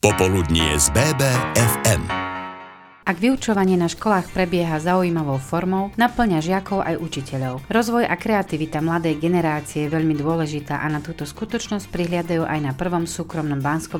Popoludnie z BBFM. Ak vyučovanie na školách prebieha zaujímavou formou, naplňa žiakov aj učiteľov. Rozvoj a kreativita mladej generácie je veľmi dôležitá a na túto skutočnosť prihliadajú aj na prvom súkromnom bansko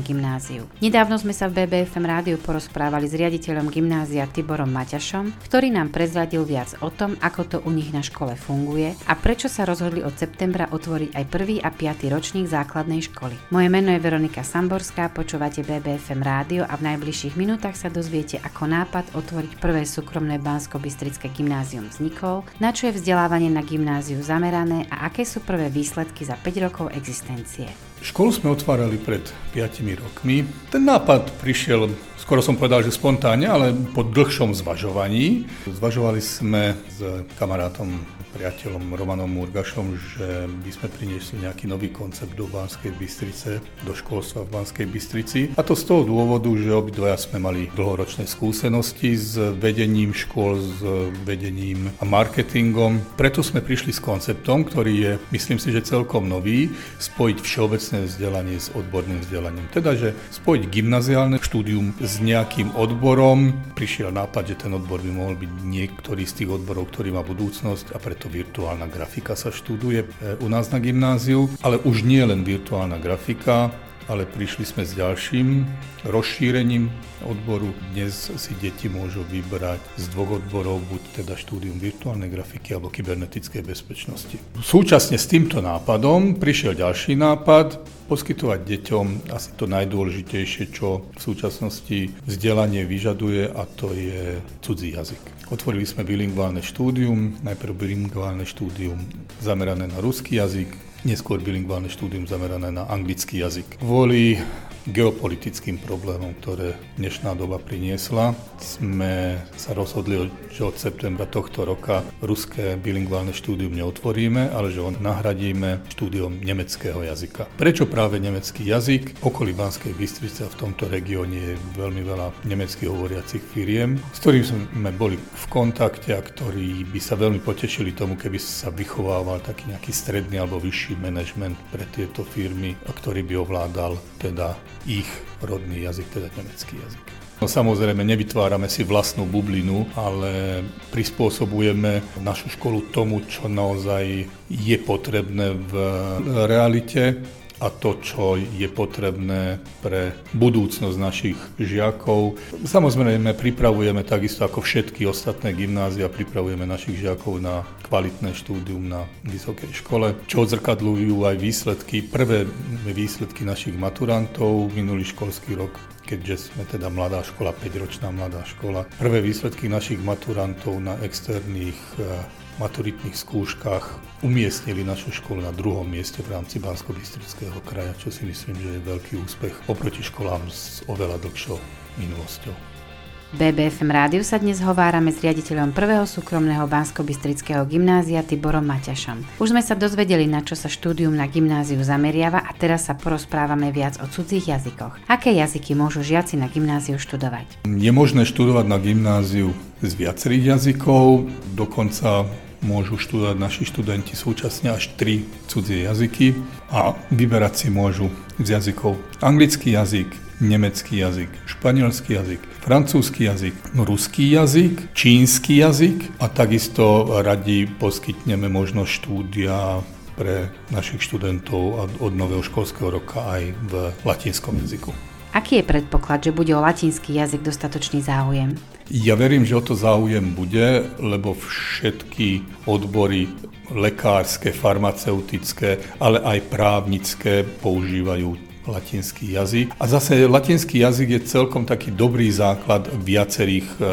gymnáziu. Nedávno sme sa v BBFM rádiu porozprávali s riaditeľom gymnázia Tiborom Maťašom, ktorý nám prezradil viac o tom, ako to u nich na škole funguje a prečo sa rozhodli od septembra otvoriť aj prvý a piatý ročník základnej školy. Moje meno je Veronika Samborská, počúvate BBFM rádio a v najbližších minútach sa dozviete, ako nápad otvoriť prvé súkromné Bansko-Bystrické gymnázium vznikol, na čo je vzdelávanie na gymnáziu zamerané a aké sú prvé výsledky za 5 rokov existencie. Školu sme otvárali pred 5 rokmi. Ten nápad prišiel, skoro som povedal, že spontánne, ale po dlhšom zvažovaní. Zvažovali sme s kamarátom priateľom Romanom Murgašom, že by sme priniesli nejaký nový koncept do Banskej Bystrice, do školstva v Banskej Bystrici. A to z toho dôvodu, že obidvaja sme mali dlhoročné skúsenosti s vedením škôl, s vedením a marketingom. Preto sme prišli s konceptom, ktorý je, myslím si, že celkom nový, spojiť všeobecné vzdelanie s odborným vzdelaním. Teda, že spojiť gymnaziálne štúdium s nejakým odborom. Prišiel nápad, že ten odbor by mohol byť niektorý z tých odborov, ktorý má budúcnosť a preto virtuálna grafika sa študuje e, u nás na gymnáziu, ale už nie len virtuálna grafika, ale prišli sme s ďalším rozšírením odboru. Dnes si deti môžu vybrať z dvoch odborov, buď teda štúdium virtuálnej grafiky alebo kybernetickej bezpečnosti. Súčasne s týmto nápadom prišiel ďalší nápad, poskytovať deťom asi to najdôležitejšie, čo v súčasnosti vzdelanie vyžaduje a to je cudzí jazyk. Otvorili sme bilingválne štúdium, najprv bilingválne štúdium zamerané na ruský jazyk, neskôr bilingválne štúdium zamerané na anglický jazyk. Kvôli geopolitickým problémom, ktoré dnešná doba priniesla. Sme sa rozhodli, že od septembra tohto roka ruské bilingválne štúdium neotvoríme, ale že ho nahradíme štúdiom nemeckého jazyka. Prečo práve nemecký jazyk? Okolí Banskej Bystrice v tomto regióne je veľmi veľa nemecky hovoriacich firiem, s ktorými sme boli v kontakte a ktorí by sa veľmi potešili tomu, keby sa vychovával taký nejaký stredný alebo vyšší manažment pre tieto firmy, ktorý by ovládal teda ich rodný jazyk, teda nemecký jazyk. No samozrejme, nevytvárame si vlastnú bublinu, ale prispôsobujeme našu školu tomu, čo naozaj je potrebné v realite a to, čo je potrebné pre budúcnosť našich žiakov. Samozrejme, pripravujeme takisto ako všetky ostatné gymnázia, pripravujeme našich žiakov na kvalitné štúdium na vysokej škole, čo odzrkadľujú aj výsledky, prvé výsledky našich maturantov minulý školský rok keďže sme teda mladá škola, 5-ročná mladá škola. Prvé výsledky našich maturantov na externých eh, maturitných skúškach umiestnili našu školu na druhom mieste v rámci bansko kraja, čo si myslím, že je veľký úspech oproti školám s oveľa dlhšou minulosťou. BBFM rádiu sa dnes hovárame s riaditeľom prvého súkromného bansko gymnázia Tiborom Maťašom. Už sme sa dozvedeli, na čo sa štúdium na gymnáziu zameriava a teraz sa porozprávame viac o cudzích jazykoch. Aké jazyky môžu žiaci na gymnáziu študovať? Je možné študovať na gymnáziu z viacerých jazykov, dokonca môžu študovať naši študenti súčasne až tri cudzie jazyky a vyberať si môžu z jazykov anglický jazyk, nemecký jazyk, španielský jazyk, francúzsky jazyk, ruský jazyk, čínsky jazyk a takisto radi poskytneme možnosť štúdia pre našich študentov od nového školského roka aj v latinskom jazyku. Aký je predpoklad, že bude o latinský jazyk dostatočný záujem? Ja verím, že o to záujem bude, lebo všetky odbory lekárske, farmaceutické, ale aj právnické používajú latinský jazyk. A zase latinský jazyk je celkom taký dobrý základ viacerých e,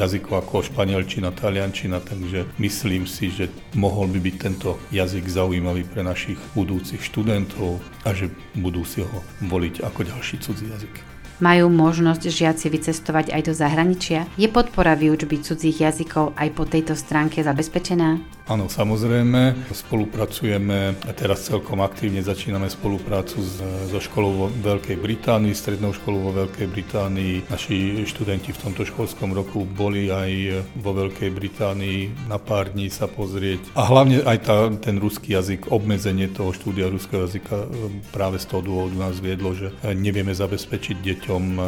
jazykov ako španielčina, taliančina, takže myslím si, že mohol by byť tento jazyk zaujímavý pre našich budúcich študentov a že budú si ho voliť ako ďalší cudzí jazyk. Majú možnosť žiaci vycestovať aj do zahraničia? Je podpora výučby cudzích jazykov aj po tejto stránke zabezpečená? Áno, samozrejme. Spolupracujeme teraz celkom aktívne začíname spoluprácu s, so školou vo Veľkej Británii, strednou školou vo Veľkej Británii. Naši študenti v tomto školskom roku boli aj vo Veľkej Británii na pár dní sa pozrieť. A hlavne aj tá, ten ruský jazyk, obmedzenie toho štúdia ruského jazyka práve z toho dôvodu nás viedlo, že nevieme zabezpečiť deťom deťom e,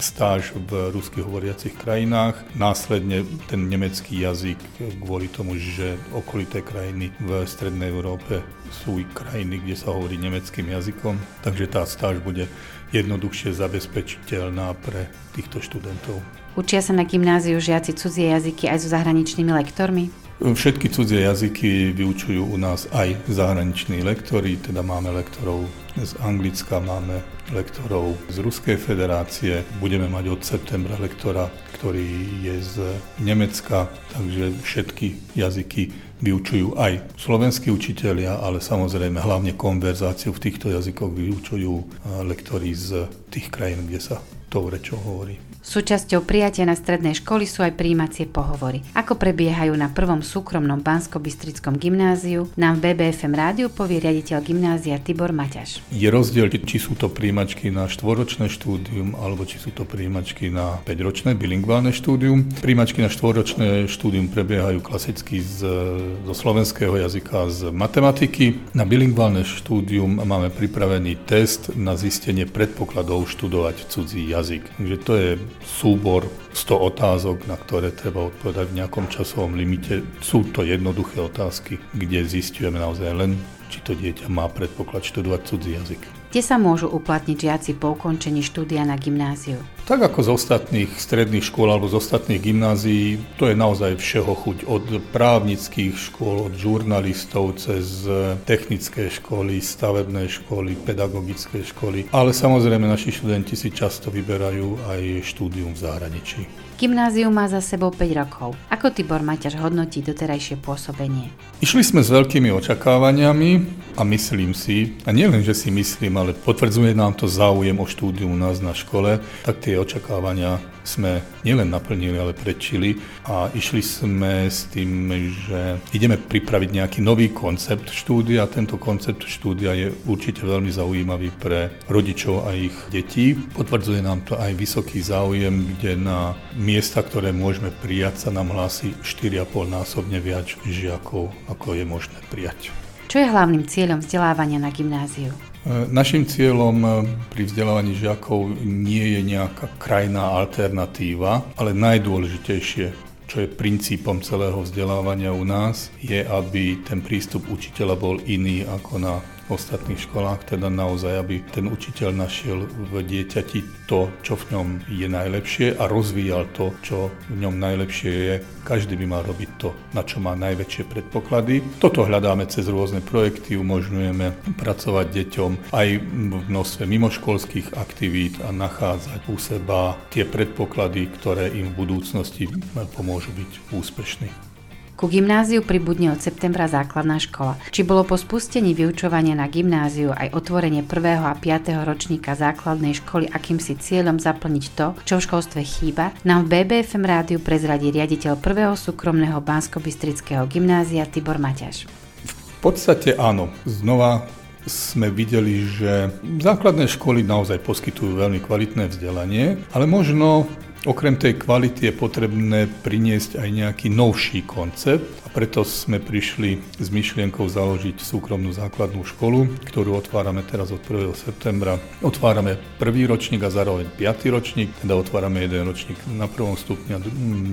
stáž v ruských hovoriacich krajinách. Následne ten nemecký jazyk kvôli tomu, že okolité krajiny v Strednej Európe sú krajiny, kde sa hovorí nemeckým jazykom, takže tá stáž bude jednoduchšie zabezpečiteľná pre týchto študentov. Učia sa na gymnáziu žiaci cudzie jazyky aj so zahraničnými lektormi? Všetky cudzie jazyky vyučujú u nás aj zahraniční lektori, teda máme lektorov z Anglicka, máme lektorov z Ruskej federácie, budeme mať od septembra lektora, ktorý je z Nemecka, takže všetky jazyky vyučujú aj slovenskí učitelia, ale samozrejme hlavne konverzáciu v týchto jazykoch vyučujú lektori z tých krajín, kde sa tou rečou hovorí. Súčasťou prijatia na strednej školy sú aj príjímacie pohovory. Ako prebiehajú na prvom súkromnom Bansko-Bystrickom gymnáziu, nám v BBFM rádiu povie riaditeľ gymnázia Tibor Maťaš. Je rozdiel, či sú to príjimačky na štvoročné štúdium, alebo či sú to príjimačky na 5-ročné bilingválne štúdium. Príjimačky na štvoročné štúdium prebiehajú klasicky z, zo slovenského jazyka z matematiky. Na bilingválne štúdium máme pripravený test na zistenie predpokladov študovať cudzí jazyk. Takže to je súbor 100 otázok, na ktoré treba odpovedať v nejakom časovom limite. Sú to jednoduché otázky, kde zistujeme naozaj len, či to dieťa má predpoklad študovať cudzí jazyk. Kde sa môžu uplatniť žiaci po ukončení štúdia na gymnáziu? Tak ako z ostatných stredných škôl alebo z ostatných gymnázií, to je naozaj všeho chuť. Od právnických škôl, od žurnalistov, cez technické školy, stavebné školy, pedagogické školy. Ale samozrejme naši študenti si často vyberajú aj štúdium v zahraničí. Gymnázium má za sebou 5 rokov. Ako Tibor Maťaš hodnotí doterajšie pôsobenie? Išli sme s veľkými očakávaniami a myslím si, a nielen, že si myslím, ale potvrdzuje nám to záujem o štúdium u nás na škole, tak tie očakávania sme nielen naplnili, ale prečili a išli sme s tým, že ideme pripraviť nejaký nový koncept štúdia. Tento koncept štúdia je určite veľmi zaujímavý pre rodičov a ich detí. Potvrdzuje nám to aj vysoký záujem, kde na miesta, ktoré môžeme prijať, sa nám hlási 4,5 násobne viac žiakov, ako je možné prijať. Čo je hlavným cieľom vzdelávania na gymnáziu? E, našim cieľom e, pri vzdelávaní žiakov nie je nejaká krajná alternatíva, ale najdôležitejšie, čo je princípom celého vzdelávania u nás, je, aby ten prístup učiteľa bol iný ako na ostatných školách, teda naozaj, aby ten učiteľ našiel v dieťati to, čo v ňom je najlepšie a rozvíjal to, čo v ňom najlepšie je. Každý by mal robiť to, na čo má najväčšie predpoklady. Toto hľadáme cez rôzne projekty, umožňujeme pracovať deťom aj v množstve mimoškolských aktivít a nachádzať u seba tie predpoklady, ktoré im v budúcnosti pomôžu byť úspešní. Ku gymnáziu pribudne od septembra základná škola. Či bolo po spustení vyučovania na gymnáziu aj otvorenie 1. a 5. ročníka základnej školy akýmsi cieľom zaplniť to, čo v školstve chýba, nám v BBFM rádiu prezradí riaditeľ 1. súkromného bansko gymnázia Tibor Maťaš. V podstate áno. Znova sme videli, že základné školy naozaj poskytujú veľmi kvalitné vzdelanie, ale možno Okrem tej kvality je potrebné priniesť aj nejaký novší koncept a preto sme prišli s myšlienkou založiť súkromnú základnú školu, ktorú otvárame teraz od 1. septembra. Otvárame prvý ročník a zároveň piatý ročník, teda otvárame jeden ročník na prvom stupni a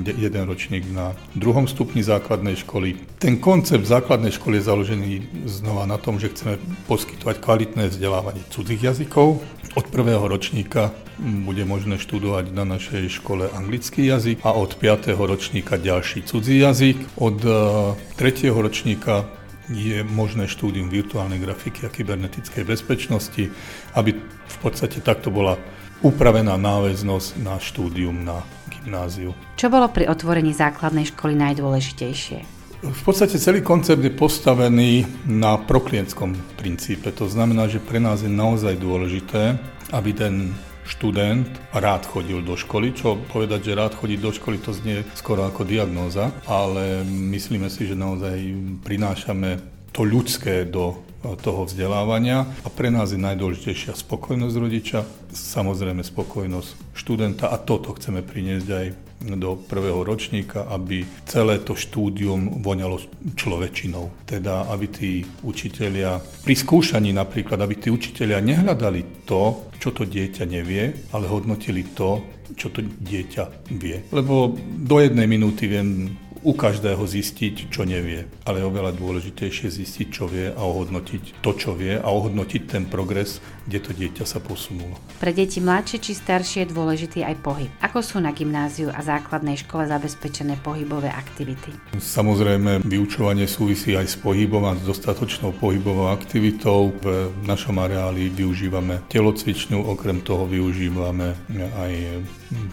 jeden ročník na druhom stupni základnej školy. Ten koncept základnej školy je založený znova na tom, že chceme poskytovať kvalitné vzdelávanie cudzích jazykov. Od prvého ročníka bude možné študovať na našej škole anglický jazyk a od 5. ročníka ďalší cudzí jazyk. Od 3. E, ročníka je možné štúdium virtuálnej grafiky a kybernetickej bezpečnosti, aby v podstate takto bola upravená náväznosť na štúdium na gymnáziu. Čo bolo pri otvorení základnej školy najdôležitejšie? V podstate celý koncept je postavený na proklientskom princípe. To znamená, že pre nás je naozaj dôležité, aby ten študent rád chodil do školy, čo povedať, že rád chodí do školy, to znie skoro ako diagnóza, ale myslíme si, že naozaj prinášame to ľudské do toho vzdelávania a pre nás je najdôležitejšia spokojnosť rodiča, samozrejme spokojnosť študenta a toto chceme priniesť aj do prvého ročníka, aby celé to štúdium voňalo človečinou. Teda, aby tí učitelia, pri skúšaní napríklad, aby tí učitelia nehľadali to, čo to dieťa nevie, ale hodnotili to, čo to dieťa vie. Lebo do jednej minúty viem u každého zistiť, čo nevie. Ale je oveľa dôležitejšie zistiť, čo vie a ohodnotiť to, čo vie a ohodnotiť ten progres, kde to dieťa sa posunulo. Pre deti mladšie či staršie je dôležitý aj pohyb. Ako sú na gymnáziu a základnej škole zabezpečené pohybové aktivity? Samozrejme, vyučovanie súvisí aj s pohybom a s dostatočnou pohybovou aktivitou. V našom areáli využívame telocvičňu, okrem toho využívame aj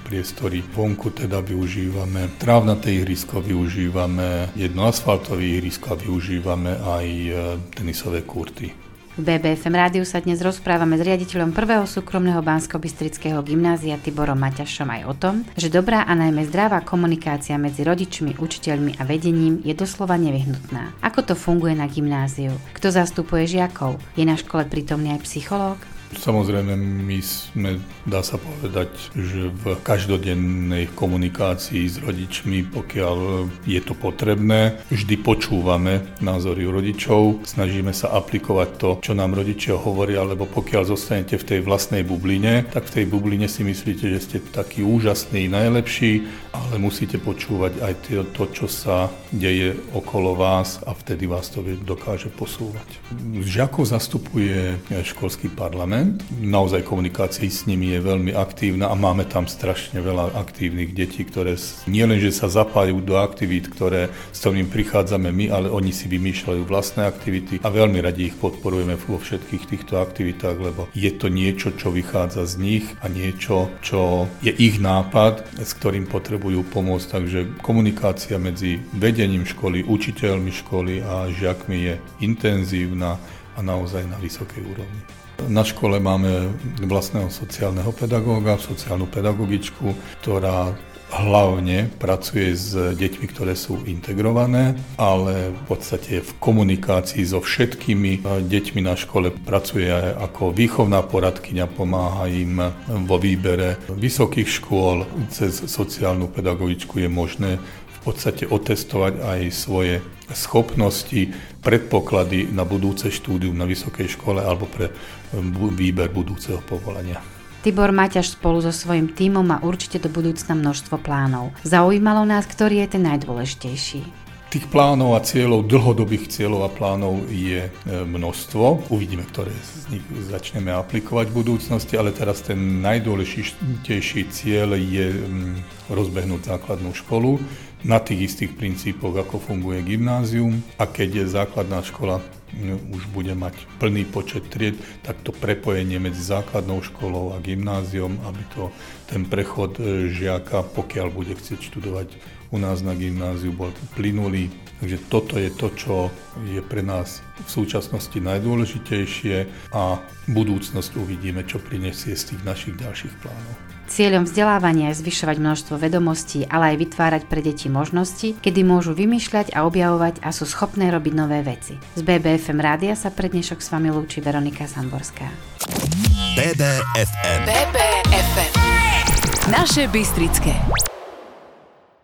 priestory vonku, teda využívame trávnaté ihrisko, využívame jedno asfaltové ihrisko a využívame aj e, tenisové kurty. V BBFM rádiu sa dnes rozprávame s riaditeľom prvého súkromného bansko gymnázia Tiborom Maťašom aj o tom, že dobrá a najmä zdravá komunikácia medzi rodičmi, učiteľmi a vedením je doslova nevyhnutná. Ako to funguje na gymnáziu? Kto zastupuje žiakov? Je na škole prítomný aj psychológ? Samozrejme, my sme, dá sa povedať, že v každodennej komunikácii s rodičmi, pokiaľ je to potrebné, vždy počúvame názory rodičov, snažíme sa aplikovať to, čo nám rodičia hovoria, lebo pokiaľ zostanete v tej vlastnej bubline, tak v tej bubline si myslíte, že ste taký úžasný, najlepší, ale musíte počúvať aj to, čo sa deje okolo vás a vtedy vás to dokáže posúvať. Žiakov zastupuje školský parlament, parlament. Naozaj komunikácia s nimi je veľmi aktívna a máme tam strašne veľa aktívnych detí, ktoré nielenže sa zapájajú do aktivít, ktoré, s ktorými prichádzame my, ale oni si vymýšľajú vlastné aktivity a veľmi radi ich podporujeme vo všetkých týchto aktivitách, lebo je to niečo, čo vychádza z nich a niečo, čo je ich nápad, s ktorým potrebujú pomôcť. Takže komunikácia medzi vedením školy, učiteľmi školy a žiakmi je intenzívna a naozaj na vysokej úrovni. Na škole máme vlastného sociálneho pedagóga, sociálnu pedagogičku, ktorá hlavne pracuje s deťmi, ktoré sú integrované, ale v podstate v komunikácii so všetkými deťmi na škole pracuje aj ako výchovná poradkyňa, pomáha im vo výbere vysokých škôl. Cez sociálnu pedagogičku je možné podstate otestovať aj svoje schopnosti, predpoklady na budúce štúdium na vysokej škole alebo pre výber budúceho povolania. Tibor Maťaš spolu so svojím tímom má určite do budúcna množstvo plánov. Zaujímalo nás, ktorý je ten najdôležitejší. Tých plánov a cieľov, dlhodobých cieľov a plánov je e, množstvo. Uvidíme, ktoré z nich začneme aplikovať v budúcnosti, ale teraz ten najdôležitejší cieľ je rozbehnúť základnú školu na tých istých princípoch, ako funguje gymnázium a keď je základná škola už bude mať plný počet tried, tak to prepojenie medzi základnou školou a gymnáziom, aby to ten prechod e, žiaka, pokiaľ bude chcieť študovať u nás na gymnáziu, bol plynulý. Takže toto je to, čo je pre nás v súčasnosti najdôležitejšie a budúcnosť uvidíme, čo prinesie z tých našich ďalších plánov. Cieľom vzdelávania je zvyšovať množstvo vedomostí, ale aj vytvárať pre deti možnosti, kedy môžu vymýšľať a objavovať a sú schopné robiť nové veci. Z BBFM rádia sa pre dnešok s vami lúči Veronika Samborská. BBFM. BBFM. Naše Bystrické.